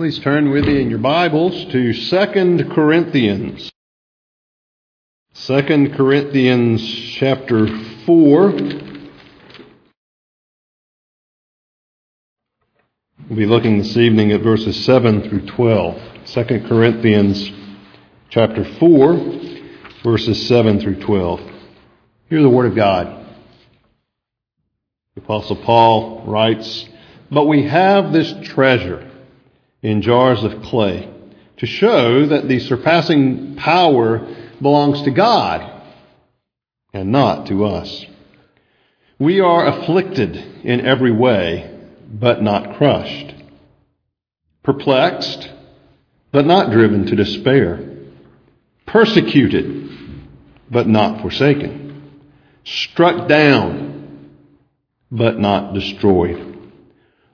Please turn with me in your Bibles to 2 Corinthians. 2 Corinthians chapter 4. We'll be looking this evening at verses 7 through 12. 2 Corinthians chapter 4, verses 7 through 12. Hear the Word of God. The Apostle Paul writes, But we have this treasure in jars of clay to show that the surpassing power belongs to God and not to us. We are afflicted in every way, but not crushed, perplexed, but not driven to despair, persecuted, but not forsaken, struck down, but not destroyed.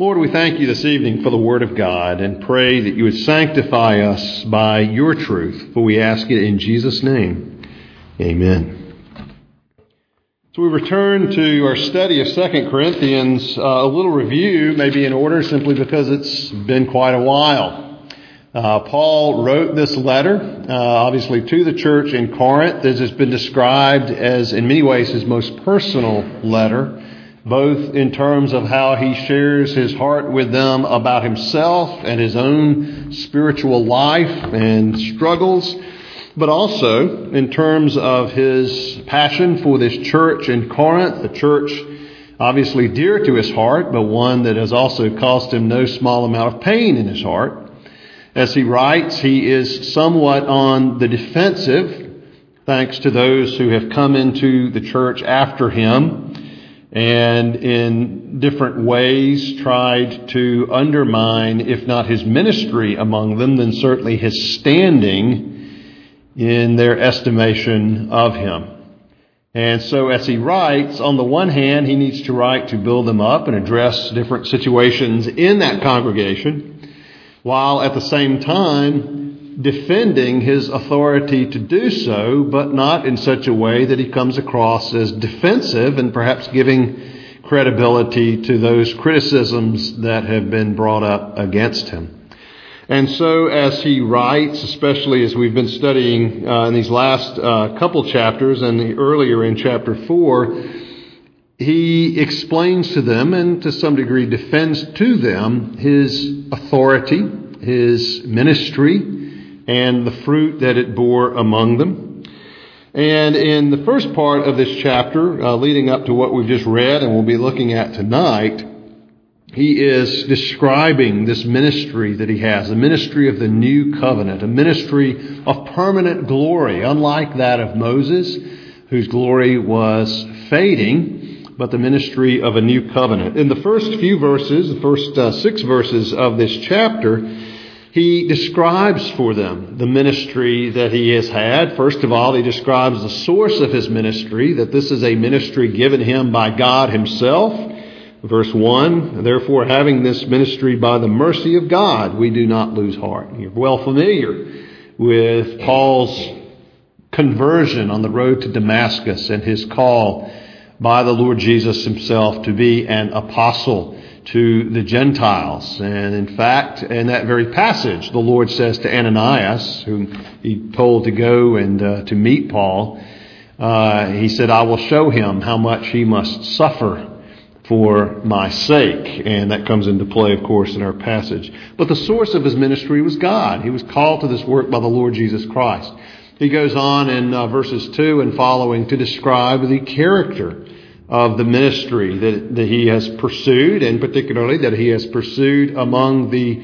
Lord, we thank you this evening for the Word of God and pray that you would sanctify us by your truth, for we ask it in Jesus' name. Amen. So we return to our study of 2 Corinthians, uh, a little review, maybe in order simply because it's been quite a while. Uh, Paul wrote this letter, uh, obviously to the church in Corinth. This has been described as, in many ways, his most personal letter both in terms of how he shares his heart with them about himself and his own spiritual life and struggles, but also in terms of his passion for this church in Corinth, a church obviously dear to his heart, but one that has also caused him no small amount of pain in his heart. As he writes, he is somewhat on the defensive, thanks to those who have come into the church after him and in different ways tried to undermine, if not his ministry among them, then certainly his standing in their estimation of him. And so as he writes, on the one hand, he needs to write to build them up and address different situations in that congregation, while at the same time defending his authority to do so, but not in such a way that he comes across as defensive and perhaps giving credibility to those criticisms that have been brought up against him. And so, as he writes, especially as we've been studying uh, in these last uh, couple chapters and earlier in chapter 4, he explains to them and to some degree defends to them his authority, his ministry, and the fruit that it bore among them. And in the first part of this chapter, uh, leading up to what we've just read and we'll be looking at tonight, he is describing this ministry that he has, the ministry of the new covenant, a ministry of permanent glory, unlike that of Moses, whose glory was fading, but the ministry of a new covenant. In the first few verses, the first uh, six verses of this chapter, he describes for them the ministry that he has had. First of all, he describes the source of his ministry, that this is a ministry given him by God himself. Verse 1, therefore having this ministry by the mercy of God, we do not lose heart. You're well familiar with Paul's conversion on the road to Damascus and his call by the Lord Jesus himself to be an apostle to the Gentiles. And in fact, in that very passage, the Lord says to Ananias, whom he told to go and uh, to meet Paul, uh, he said, I will show him how much he must suffer for my sake. And that comes into play, of course, in our passage. But the source of his ministry was God. He was called to this work by the Lord Jesus Christ. He goes on in uh, verses 2 and following to describe the character of the ministry that, that he has pursued, and particularly that he has pursued among the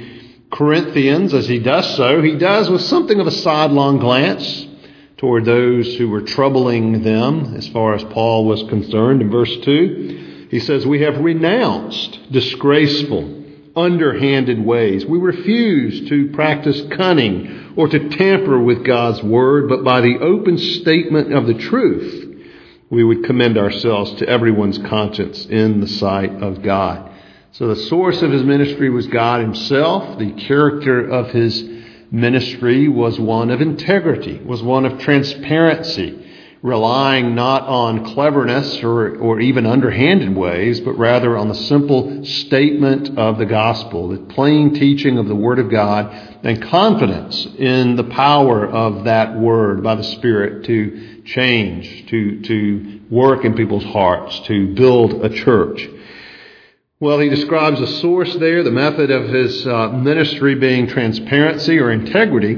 Corinthians as he does so. He does with something of a sidelong glance toward those who were troubling them as far as Paul was concerned. In verse 2, he says, We have renounced disgraceful, underhanded ways. We refuse to practice cunning or to tamper with God's word, but by the open statement of the truth, we would commend ourselves to everyone's conscience in the sight of God. So the source of his ministry was God himself. The character of his ministry was one of integrity, was one of transparency, relying not on cleverness or, or even underhanded ways, but rather on the simple statement of the gospel, the plain teaching of the Word of God, and confidence in the power of that Word by the Spirit to change, to, to work in people's hearts, to build a church. Well, he describes a source there, the method of his uh, ministry being transparency or integrity,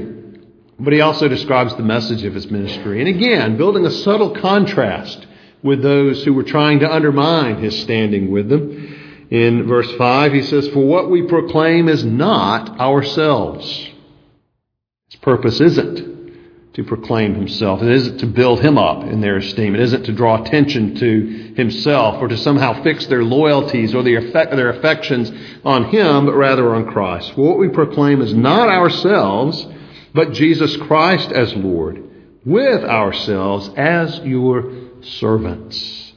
but he also describes the message of his ministry. And again, building a subtle contrast with those who were trying to undermine his standing with them. In verse 5, he says, For what we proclaim is not ourselves. Its purpose isn't to proclaim himself. It isn't to build him up in their esteem. It isn't to draw attention to himself or to somehow fix their loyalties or their, affections on him, but rather on Christ. What we proclaim is not ourselves, but Jesus Christ as Lord, with ourselves as your servants.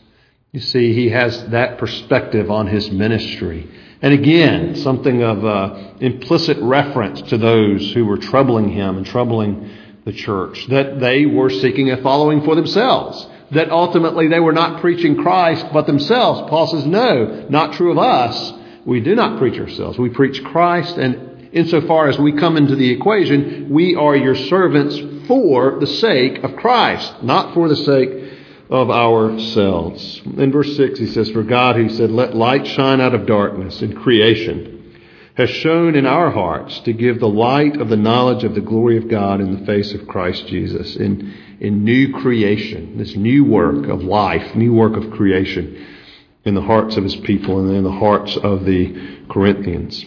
You see, he has that perspective on his ministry. And again, something of uh, implicit reference to those who were troubling him and troubling the church, that they were seeking a following for themselves, that ultimately they were not preaching Christ but themselves. Paul says, no, not true of us. We do not preach ourselves. We preach Christ, and insofar as we come into the equation, we are your servants for the sake of Christ, not for the sake of ourselves. In verse 6, he says, For God, he said, let light shine out of darkness in creation has shone in our hearts to give the light of the knowledge of the glory of God in the face of Christ Jesus in, in new creation, this new work of life, new work of creation in the hearts of his people and in the hearts of the Corinthians.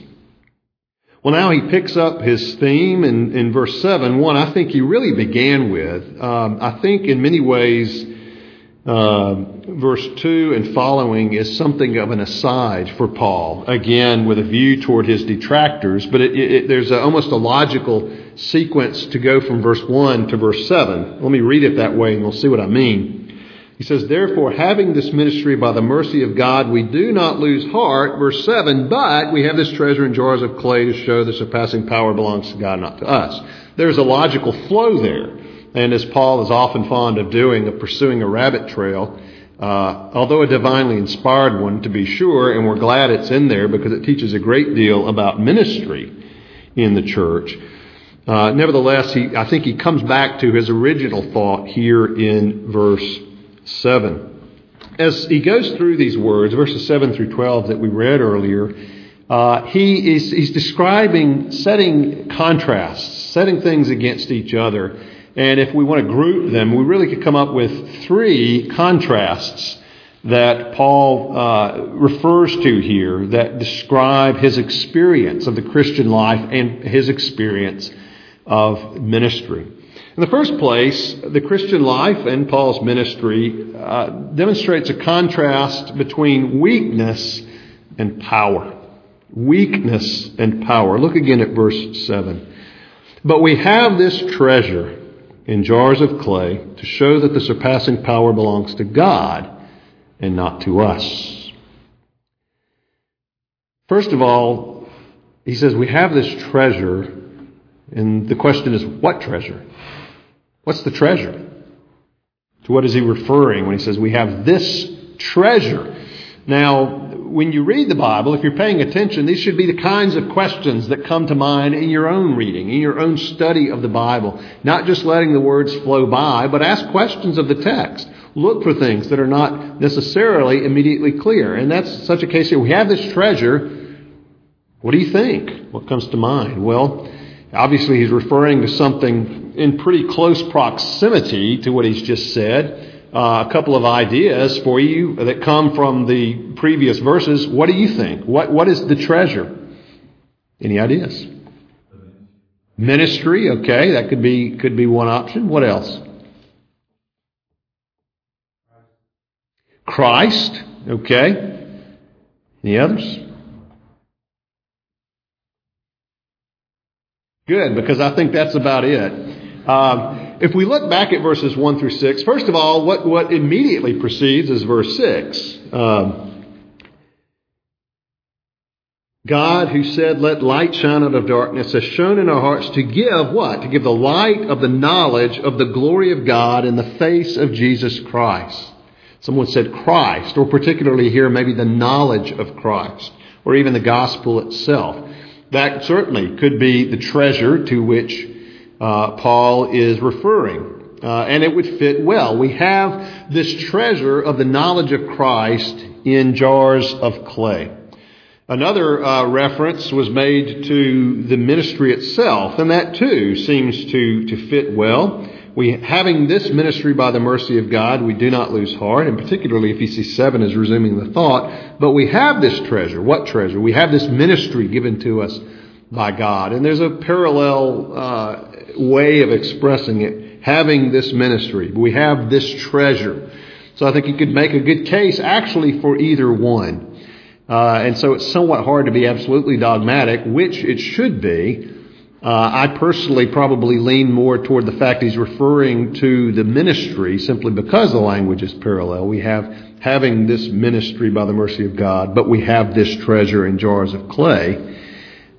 Well, now he picks up his theme in, in verse 7, one I think he really began with. Um, I think in many ways, uh, verse 2 and following is something of an aside for Paul, again, with a view toward his detractors, but it, it, there's a, almost a logical sequence to go from verse 1 to verse 7. Let me read it that way and you'll see what I mean. He says, Therefore, having this ministry by the mercy of God, we do not lose heart, verse 7, but we have this treasure in jars of clay to show the surpassing power belongs to God, not to us. There's a logical flow there. And as Paul is often fond of doing, of pursuing a rabbit trail, uh, although a divinely inspired one to be sure, and we're glad it's in there because it teaches a great deal about ministry in the church. Uh, nevertheless, he, I think he comes back to his original thought here in verse 7. As he goes through these words, verses 7 through 12 that we read earlier, uh, he is he's describing setting contrasts, setting things against each other and if we want to group them, we really could come up with three contrasts that Paul uh, refers to here that describe his experience of the Christian life and his experience of ministry. In the first place, the Christian life and Paul's ministry uh, demonstrates a contrast between weakness and power. Weakness and power. Look again at verse 7. But we have this treasure in jars of clay to show that the surpassing power belongs to God and not to us. First of all, he says we have this treasure, and the question is what treasure? What's the treasure? To what is he referring when he says we have this treasure? Now, when you read the Bible, if you're paying attention, these should be the kinds of questions that come to mind in your own reading, in your own study of the Bible. Not just letting the words flow by, but ask questions of the text. look for things that are not necessarily immediately clear. And that's such a case here. We have this treasure. What do you think? What comes to mind? Well, obviously he's referring to something in pretty close proximity to what he's just said. Uh, a couple of ideas for you that come from the previous verses. What do you think? What, what is the treasure? Any ideas? Ministry, okay, that could be could be one option. What else? Christ, okay. Any others? Good, because I think that's about it. Um, if we look back at verses 1 through 6, first of all, what, what immediately precedes is verse 6. Um, God, who said, Let light shine out of darkness, has shown in our hearts to give what? To give the light of the knowledge of the glory of God in the face of Jesus Christ. Someone said Christ, or particularly here, maybe the knowledge of Christ, or even the gospel itself. That certainly could be the treasure to which uh, Paul is referring. Uh, and it would fit well. We have this treasure of the knowledge of Christ in jars of clay. Another uh, reference was made to the ministry itself, and that too seems to, to fit well. We, having this ministry by the mercy of God, we do not lose heart, and particularly if Ephesians 7 is resuming the thought, but we have this treasure. What treasure? We have this ministry given to us by God. And there's a parallel uh, way of expressing it, having this ministry. We have this treasure. So I think you could make a good case actually for either one. Uh, and so it's somewhat hard to be absolutely dogmatic, which it should be. Uh, I personally probably lean more toward the fact he's referring to the ministry simply because the language is parallel. We have having this ministry by the mercy of God, but we have this treasure in jars of clay.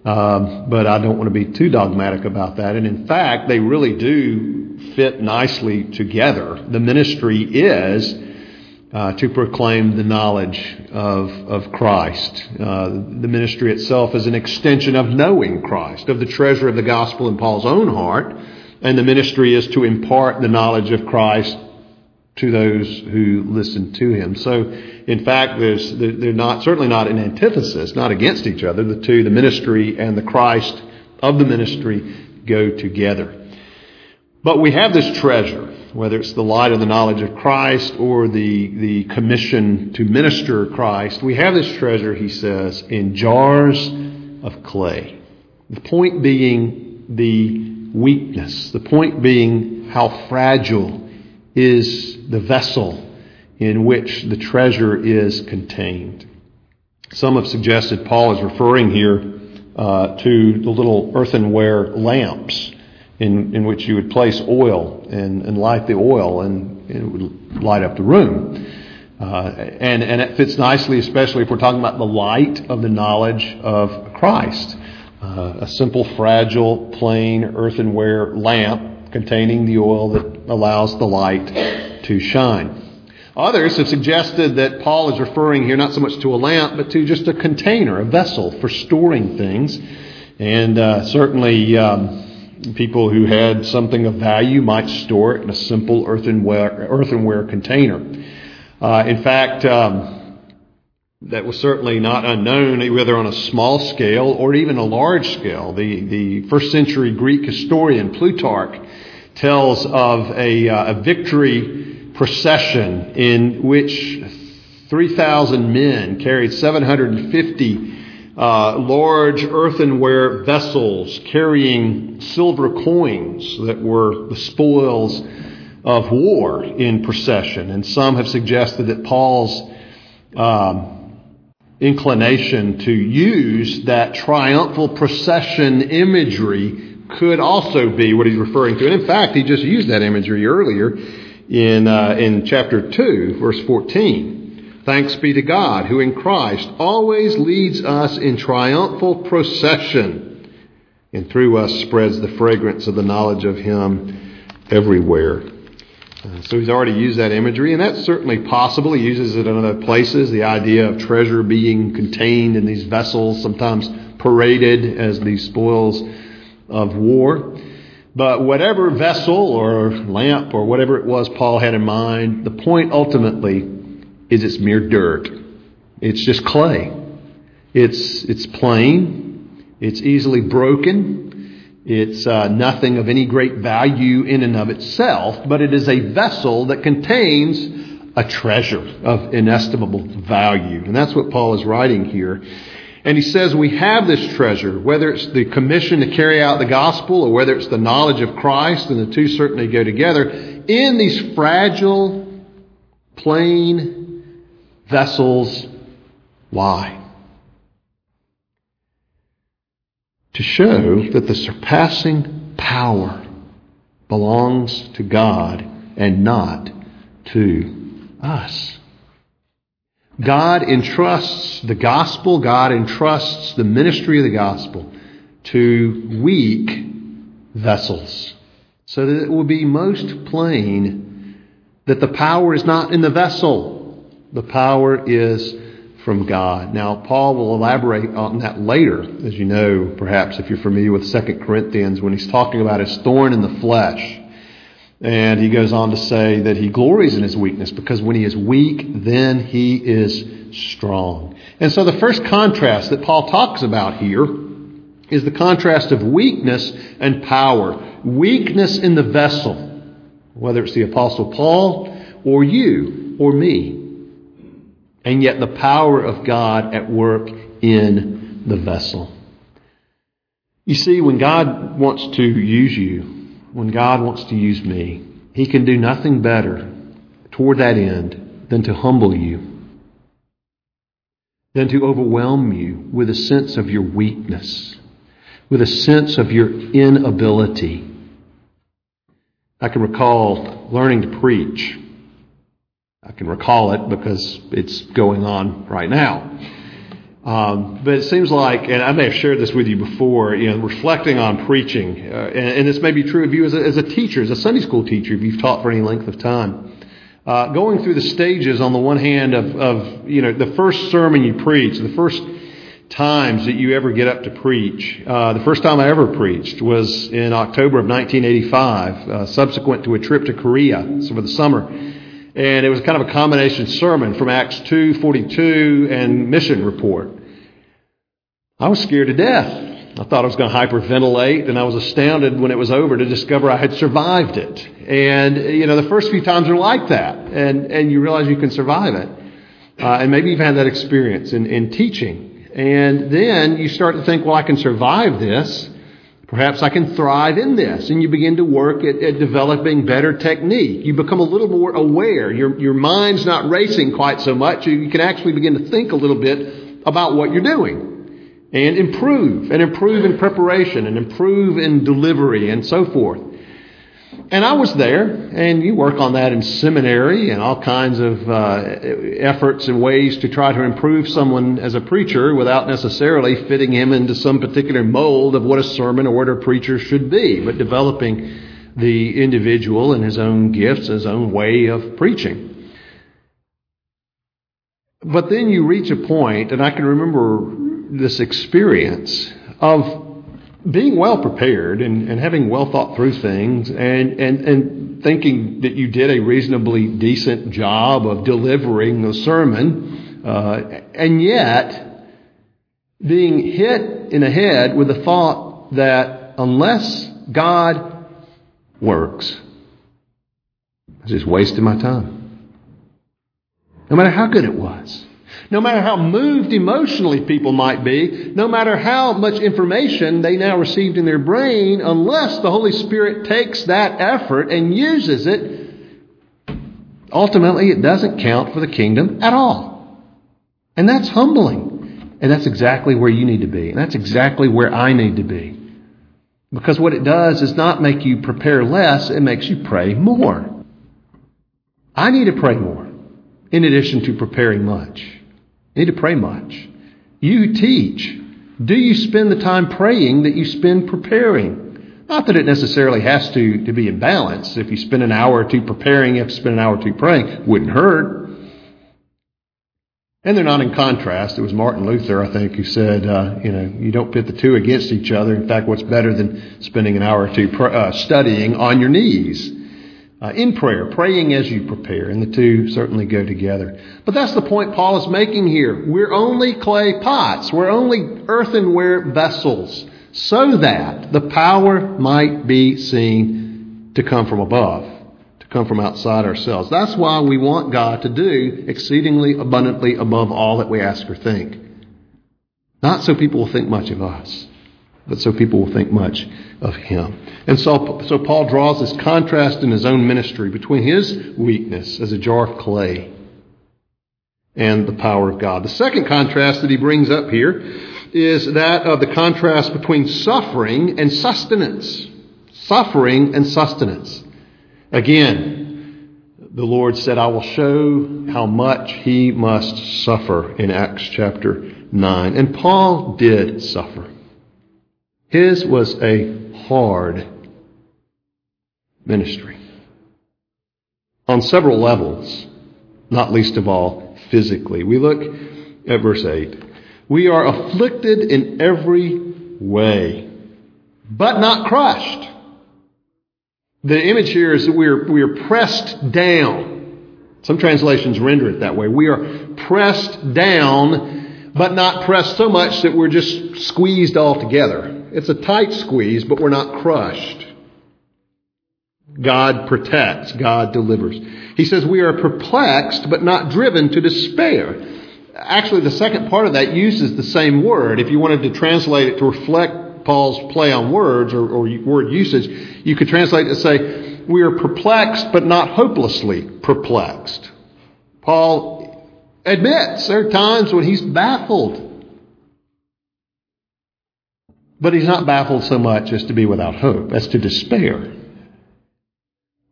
Um, but I don't want to be too dogmatic about that. And in fact, they really do fit nicely together. The ministry is uh, to proclaim the knowledge of, of Christ. Uh, the ministry itself is an extension of knowing Christ, of the treasure of the gospel in Paul's own heart, and the ministry is to impart the knowledge of Christ to those who listen to him. So, in fact, they're not, certainly not an antithesis, not against each other. The two, the ministry and the Christ of the ministry, go together. But we have this treasure whether it's the light of the knowledge of Christ or the, the commission to minister Christ, we have this treasure, he says, in jars of clay. The point being the weakness, the point being how fragile is the vessel in which the treasure is contained. Some have suggested Paul is referring here uh, to the little earthenware lamps in, in which you would place oil and, and light the oil and, it would light up the room. Uh, and, and it fits nicely, especially if we're talking about the light of the knowledge of Christ. Uh, a simple, fragile, plain earthenware lamp containing the oil that allows the light to shine. Others have suggested that Paul is referring here not so much to a lamp, but to just a container, a vessel for storing things. And uh, certainly, um, people who had something of value might store it in a simple earthenware, earthenware container. Uh, in fact, um, that was certainly not unknown, whether on a small scale or even a large scale. The, the first century Greek historian Plutarch tells of a, uh, a victory procession in which 3,000 men carried 750 uh, large earthenware vessels carrying silver coins that were the spoils of war in procession. And some have suggested that Paul's um, inclination to use that triumphal procession imagery could also be what he's referring to. And in fact, he just used that imagery earlier in, uh, in chapter 2, verse 14. Thanks be to God, who in Christ always leads us in triumphal procession, and through us spreads the fragrance of the knowledge of Him everywhere. Uh, so he's already used that imagery, and that's certainly possible. He uses it in other places, the idea of treasure being contained in these vessels, sometimes paraded as the spoils of war. But whatever vessel or lamp or whatever it was Paul had in mind, the point ultimately is it's mere dirt. It's just clay. It's, it's plain. It's easily broken. It's uh, nothing of any great value in and of itself, but it is a vessel that contains a treasure of inestimable value. And that's what Paul is writing here. And he says we have this treasure, whether it's the commission to carry out the gospel or whether it's the knowledge of Christ, and the two certainly go together, in these fragile, plain vessels. Why? To show that the surpassing power belongs to God and not to us. God entrusts the gospel, God entrusts the ministry of the gospel to weak vessels so that it will be most plain that the power is not in the vessel, the power is from God. Now, Paul will elaborate on that later, as you know, perhaps if you're familiar with 2 Corinthians, when he's talking about his thorn in the flesh. And he goes on to say that he glories in his weakness because when he is weak, then he is strong. And so the first contrast that Paul talks about here is the contrast of weakness and power. Weakness in the vessel, whether it's the Apostle Paul or you or me. And yet the power of God at work in the vessel. You see, when God wants to use you, when God wants to use me, He can do nothing better toward that end than to humble you, than to overwhelm you with a sense of your weakness, with a sense of your inability. I can recall learning to preach. I can recall it because it's going on right now. Um, but it seems like, and I may have shared this with you before, you know, reflecting on preaching, uh, and, and, this may be true of you as a, as a, teacher, as a Sunday school teacher, if you've taught for any length of time. Uh, going through the stages on the one hand of, of, you know, the first sermon you preach, the first times that you ever get up to preach. Uh, the first time I ever preached was in October of 1985, uh, subsequent to a trip to Korea for the summer and it was kind of a combination sermon from Acts 2:42 and mission report. I was scared to death. I thought I was going to hyperventilate, and I was astounded when it was over to discover I had survived it. And you know, the first few times are like that, and and you realize you can survive it. Uh, and maybe you've had that experience in, in teaching. And then you start to think, well, I can survive this. Perhaps I can thrive in this. And you begin to work at, at, developing better technique. You become a little more aware. Your, your mind's not racing quite so much. You, you can actually begin to think a little bit about what you're doing and improve and improve in preparation and improve in delivery and so forth. And I was there, and you work on that in seminary and all kinds of uh, efforts and ways to try to improve someone as a preacher without necessarily fitting him into some particular mold of what a sermon or what a preacher should be, but developing the individual and his own gifts, his own way of preaching. But then you reach a point, and I can remember this experience of being well prepared and, and having well thought through things and, and, and thinking that you did a reasonably decent job of delivering the sermon, uh, and yet being hit in the head with the thought that unless God works, I just wasting my time. No matter how good it was. No matter how moved emotionally people might be, no matter how much information they now received in their brain, unless the Holy Spirit takes that effort and uses it, ultimately it doesn't count for the kingdom at all. And that's humbling. And that's exactly where you need to be. And that's exactly where I need to be. Because what it does is not make you prepare less, it makes you pray more. I need to pray more in addition to preparing much. Need to pray much. You teach. Do you spend the time praying that you spend preparing? Not that it necessarily has to, to be in balance. If you spend an hour or two preparing, you have to spend an hour or two praying. Wouldn't hurt. And they're not in contrast. It was Martin Luther, I think, who said, uh, you know, you don't pit the two against each other. In fact, what's better than spending an hour or two pr- uh, studying on your knees uh, in prayer, praying as you prepare, and the two certainly go together. But that's the point Paul is making here. We're only clay pots. We're only earthenware vessels so that the power might be seen to come from above to come from outside ourselves. That's why we want God to do exceedingly abundantly above all that we ask or think. Not so people will think much of us, but so people will think much of Him. And so, so Paul draws this contrast in his own ministry between his weakness as a jar of clay and the power of God. The second contrast that he brings up here is that of the contrast between suffering and sustenance. Suffering and sustenance. Again, the Lord said, I will show how much he must suffer in Acts chapter 9. And Paul did suffer. His was a hard ministry on several levels, not least of all physically. We look at verse 8. We are afflicted in every way, but not crushed. The image here is that we are, we are pressed down. Some translations render it that way. We are pressed down, but not pressed so much that we're just squeezed all together. It's a tight squeeze, but we're not crushed. God protects, God delivers. He says we are perplexed, but not driven to despair. Actually, the second part of that uses the same word. If you wanted to translate it to reflect Paul's play on words or, or word usage, you could translate it to say, We are perplexed, but not hopelessly perplexed. Paul admits there are times when he's baffled. But he's not baffled so much as to be without hope, as to despair.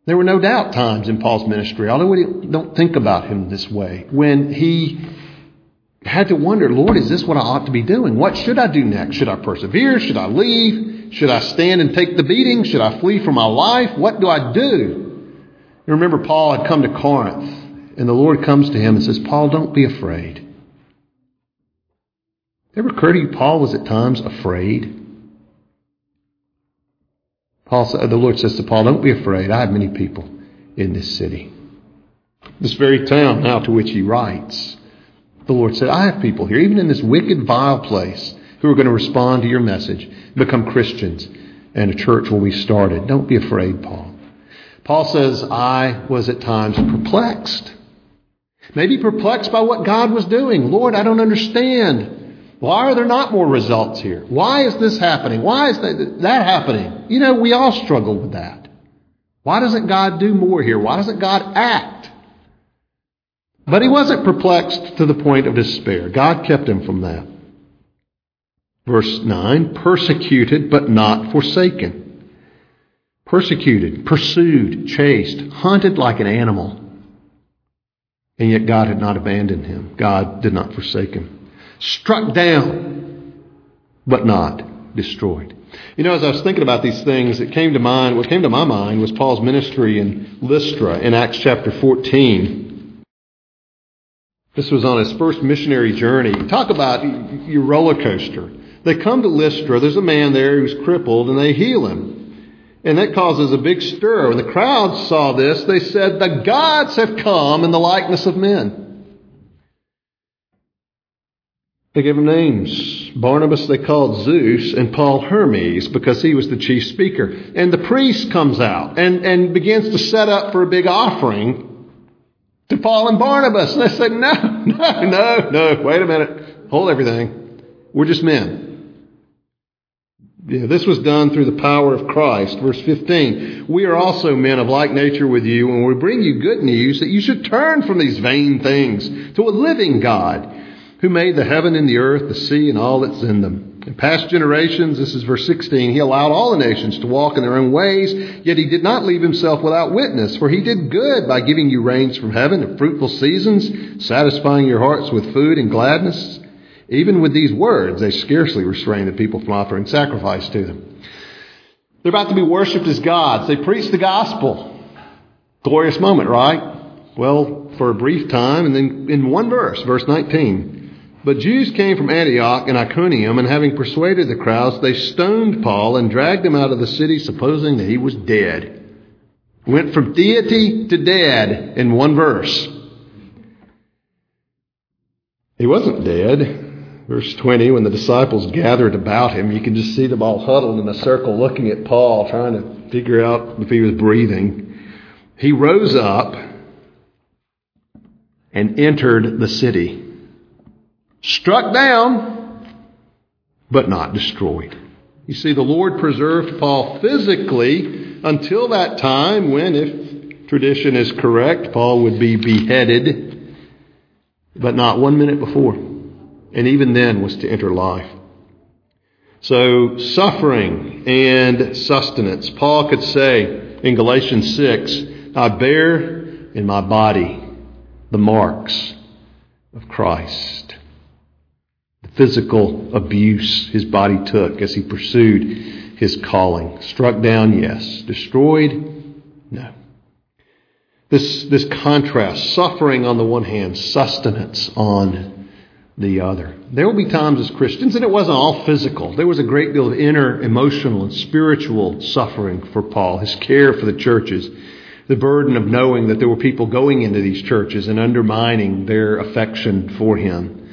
There were no doubt times in Paul's ministry, although we don't think about him this way, when he had to wonder, Lord, is this what I ought to be doing? What should I do next? Should I persevere? Should I leave? Should I stand and take the beating? Should I flee for my life? What do I do? You remember Paul had come to Corinth, and the Lord comes to him and says, Paul, don't be afraid. Ever occurred to you Paul was at times afraid? Paul, the Lord says to Paul, Don't be afraid. I have many people in this city. This very town now to which he writes. The Lord said, I have people here, even in this wicked, vile place, who are going to respond to your message, become Christians, and a church will be started. Don't be afraid, Paul. Paul says, I was at times perplexed. Maybe perplexed by what God was doing. Lord, I don't understand. Why are there not more results here? Why is this happening? Why is that, happening? You know, we all struggle with that. Why doesn't God do more here? Why doesn't God act? But he wasn't perplexed to the point of despair. God kept him from that. Verse 9 persecuted but not forsaken. Persecuted, pursued, chased, hunted like an animal. And yet God had not abandoned him. God did not forsake him. Struck down, but not destroyed. You know, as I was thinking about these things, it came to mind, what came to my mind was Paul's ministry in Lystra in Acts chapter 14. This was on his first missionary journey. Talk about your roller coaster. They come to Lystra. There's a man there who's crippled, and they heal him. And that causes a big stir. When the crowds saw this, they said, The gods have come in the likeness of men. They gave him names. Barnabas they called Zeus, and Paul Hermes because he was the chief speaker. And the priest comes out and, and begins to set up for a big offering to Paul and Barnabas. And they said, no, no, no, no, wait a minute. Hold everything. We're just men. Yeah, this was done through the power of Christ. Verse 15. We are also men of like nature with you, and we bring you good news that you should turn from these vain things to a living God who made the heaven and the earth, the sea, and all that's in them in past generations, this is verse 16, he allowed all the nations to walk in their own ways, yet he did not leave himself without witness, for he did good by giving you rains from heaven and fruitful seasons, satisfying your hearts with food and gladness. Even with these words, they scarcely restrained the people from offering sacrifice to them. They're about to be worshiped as gods. They preach the gospel. Glorious moment, right? Well, for a brief time, and then in one verse, verse 19. But Jews came from Antioch and Iconium, and having persuaded the crowds, they stoned Paul and dragged him out of the city, supposing that he was dead. Went from deity to dead in one verse. He wasn't dead. Verse 20, when the disciples gathered about him, you can just see them all huddled in a circle looking at Paul, trying to figure out if he was breathing. He rose up and entered the city. Struck down, but not destroyed. You see, the Lord preserved Paul physically until that time when, if tradition is correct, Paul would be beheaded, but not one minute before. And even then was to enter life. So, suffering and sustenance. Paul could say in Galatians 6, I bear in my body the marks of Christ. Physical abuse his body took as he pursued his calling. Struck down, yes. Destroyed? No. This, this contrast, suffering on the one hand, sustenance on the other. There will be times as Christians, and it wasn't all physical. There was a great deal of inner emotional and spiritual suffering for Paul, his care for the churches the burden of knowing that there were people going into these churches and undermining their affection for him.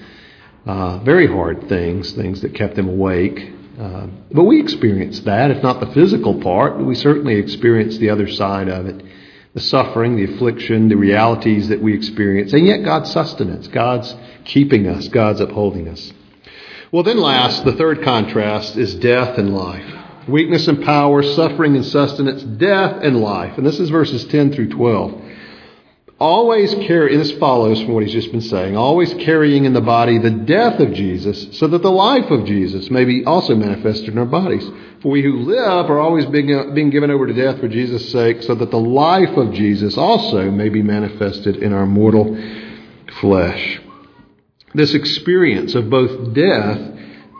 Uh, very hard things, things that kept them awake. Uh, but we experienced that, if not the physical part, we certainly experienced the other side of it. The suffering, the affliction, the realities that we experience, and yet God's sustenance, God's keeping us, God's upholding us. Well, then last, the third contrast is death and life weakness and power, suffering and sustenance, death and life. And this is verses 10 through 12. Always carry, this follows from what he's just been saying, always carrying in the body the death of Jesus, so that the life of Jesus may be also manifested in our bodies. For we who live are always being, being given over to death for Jesus' sake, so that the life of Jesus also may be manifested in our mortal flesh. This experience of both death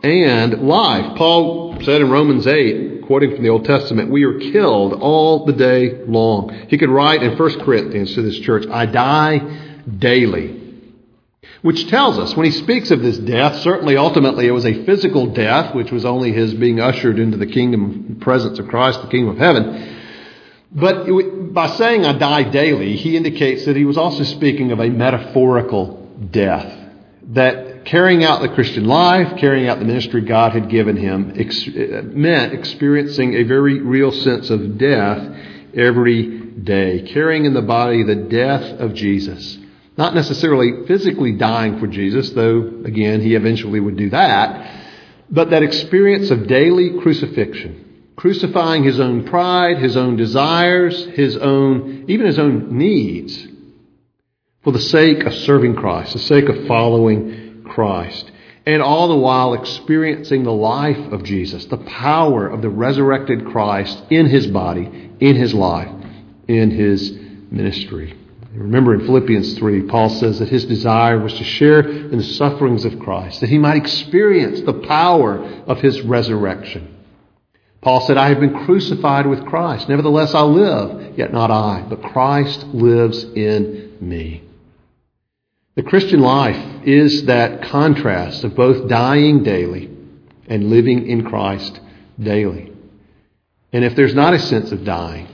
and life. Paul said in Romans 8, quoting from the Old Testament, we are killed all the day long. He could write in 1 Corinthians to this church, I die daily. Which tells us, when he speaks of this death, certainly ultimately it was a physical death, which was only his being ushered into the kingdom presence of Christ, the kingdom of heaven. But by saying I die daily, he indicates that he was also speaking of a metaphorical death. That carrying out the Christian life, carrying out the ministry God had given him, ex- uh, meant experiencing a very real sense of death every day, carrying in the body the death of Jesus. Not necessarily physically dying for Jesus, though, again, he eventually would do that, but that experience of daily crucifixion, crucifying his own pride, his own desires, his own, even his own needs, for the sake of serving Christ, the sake of following Christ. And all the while experiencing the life of Jesus, the power of the resurrected Christ in his body, in his life, in his ministry. Remember in Philippians 3, Paul says that his desire was to share in the sufferings of Christ, that he might experience the power of his resurrection. Paul said, I have been crucified with Christ. Nevertheless, I live, yet not I, but Christ lives in me. The Christian life is that contrast of both dying daily and living in Christ daily. And if there's not a sense of dying,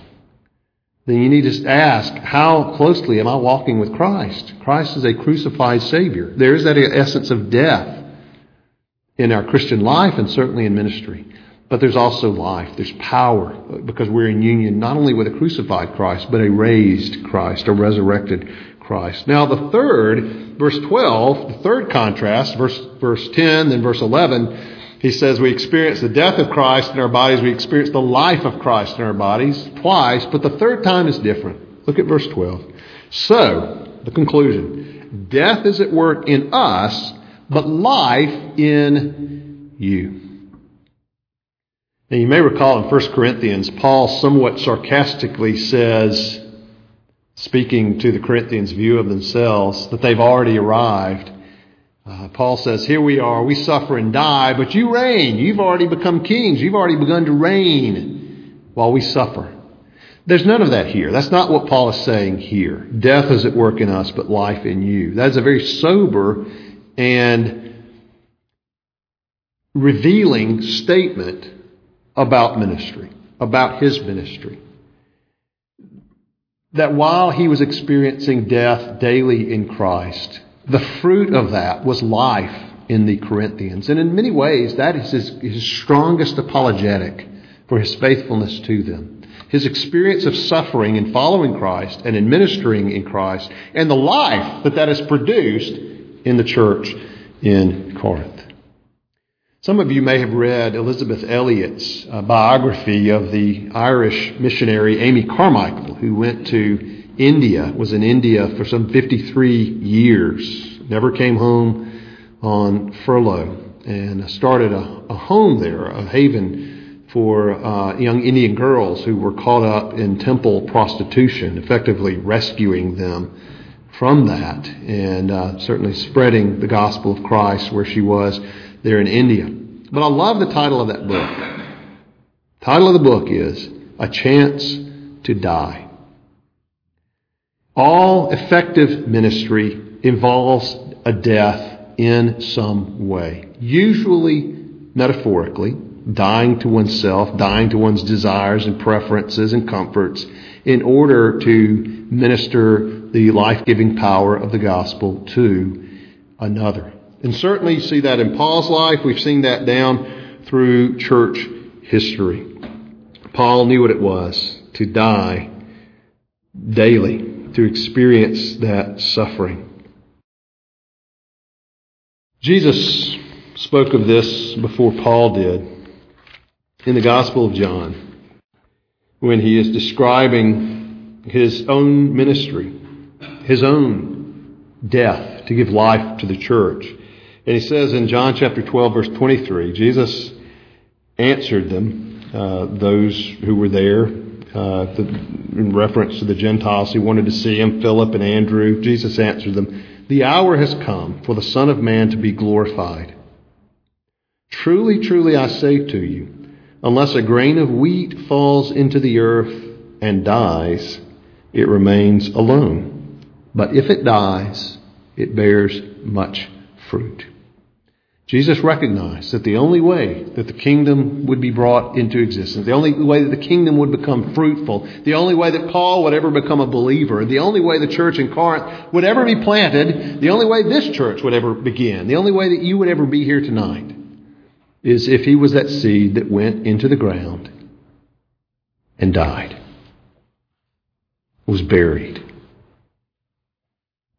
then you need to ask, how closely am I walking with Christ? Christ is a crucified Savior. There is that essence of death in our Christian life and certainly in ministry. But there's also life. There's power because we're in union not only with a crucified Christ, but a raised Christ, a resurrected Christ. Now, the third, verse 12, the third contrast, verse, verse 10, then verse 11, he says we experience the death of Christ in our bodies, we experience the life of Christ in our bodies twice, but the third time is different. Look at verse 12. So, the conclusion death is at work in us, but life in you. Now, you may recall in 1 Corinthians, Paul somewhat sarcastically says, speaking to the Corinthians' view of themselves, that they've already arrived. Uh, Paul says, Here we are, we suffer and die, but you reign. You've already become kings. You've already begun to reign while we suffer. There's none of that here. That's not what Paul is saying here. Death is at work in us, but life in you. That is a very sober and revealing statement about ministry, about his ministry. That while he was experiencing death daily in Christ, the fruit of that was life in the Corinthians. And in many ways, that is his, his strongest apologetic for his faithfulness to them. His experience of suffering in following Christ and in ministering in Christ, and the life that that has produced in the church in Corinth. Some of you may have read Elisabeth Elliot's uh, biography of the Irish missionary Amy Carmichael, who went to India, was in India for some 53 years, never came home on furlough, and started a, a home there, a haven for uh, young Indian girls who were caught up in temple prostitution, effectively rescuing them from that, and uh, certainly spreading the gospel of Christ where she was there in India. But I love the title of that book. The title of the book is A Chance to Die. All effective ministry involves a death in some way. Usually metaphorically, dying to oneself, dying to one's desires and preferences and comforts in order to minister the life giving power of the gospel to another. And certainly you see that in Paul's life. We've seen that down through church history. Paul knew what it was to die daily, to experience that suffering. Jesus spoke of this before Paul did in the Gospel of John when he is describing his own ministry, his own death to give life to the church. And he says in John chapter 12, verse 23, Jesus answered them, uh, those who were there, uh, the, in reference to the Gentiles who wanted to see him, Philip and Andrew. Jesus answered them, The hour has come for the Son of Man to be glorified. Truly, truly, I say to you, unless a grain of wheat falls into the earth and dies, it remains alone. But if it dies, it bears much fruit. Jesus recognized that the only way that the kingdom would be brought into existence, the only way that the kingdom would become fruitful, the only way that Paul would ever become a believer, the only way the church in Corinth would ever be planted, the only way this church would ever begin, the only way that you would ever be here tonight is if he was that seed that went into the ground and died, was buried.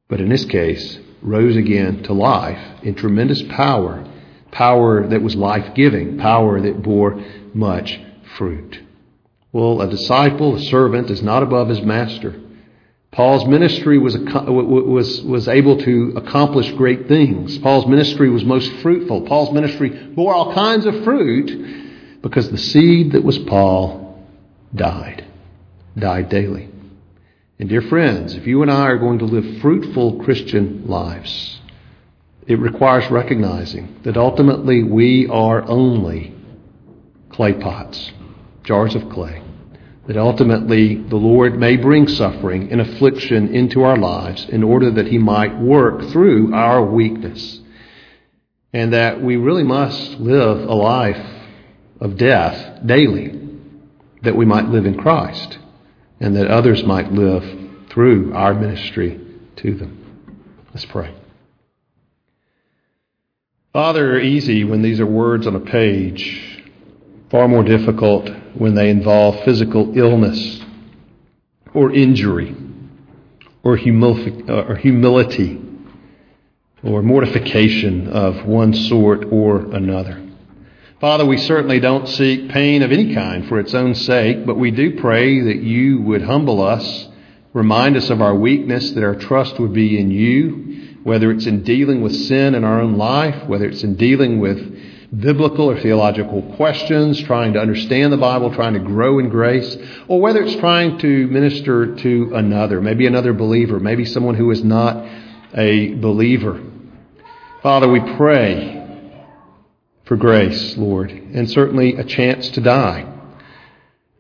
But in this case, rose again to life in tremendous power, power that was life giving, power that bore much fruit. Well, a disciple, a servant, is not above his master. Paul's ministry was, was, was able to accomplish great things. Paul's ministry was most fruitful. Paul's ministry bore all kinds of fruit because the seed that was Paul died, died daily. And dear friends, if you and I are going to live fruitful Christian lives, it requires recognizing that ultimately we are only clay pots, jars of clay. That ultimately the Lord may bring suffering and affliction into our lives in order that He might work through our weakness. And that we really must live a life of death daily, that we might live in Christ and that others might live through our ministry to them. Let's pray. Father, easy when these are words on a page, far more difficult when they involve physical illness or injury or, humil- or humility or mortification of one sort or another. Father, we certainly don't seek pain of any kind for its own sake, but we do pray that you would humble us, remind us of our weakness, that our trust would be in you, whether it's in dealing with sin in our own life, whether it's in dealing with biblical or theological questions, trying to understand the Bible, trying to grow in grace, or whether it's trying to minister to another, maybe another believer, maybe someone who is not a believer. Father, we pray for grace, Lord, and certainly a chance to die.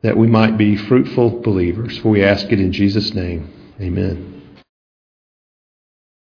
that we might be fruitful believers. For we ask it in Jesus' name. Amen.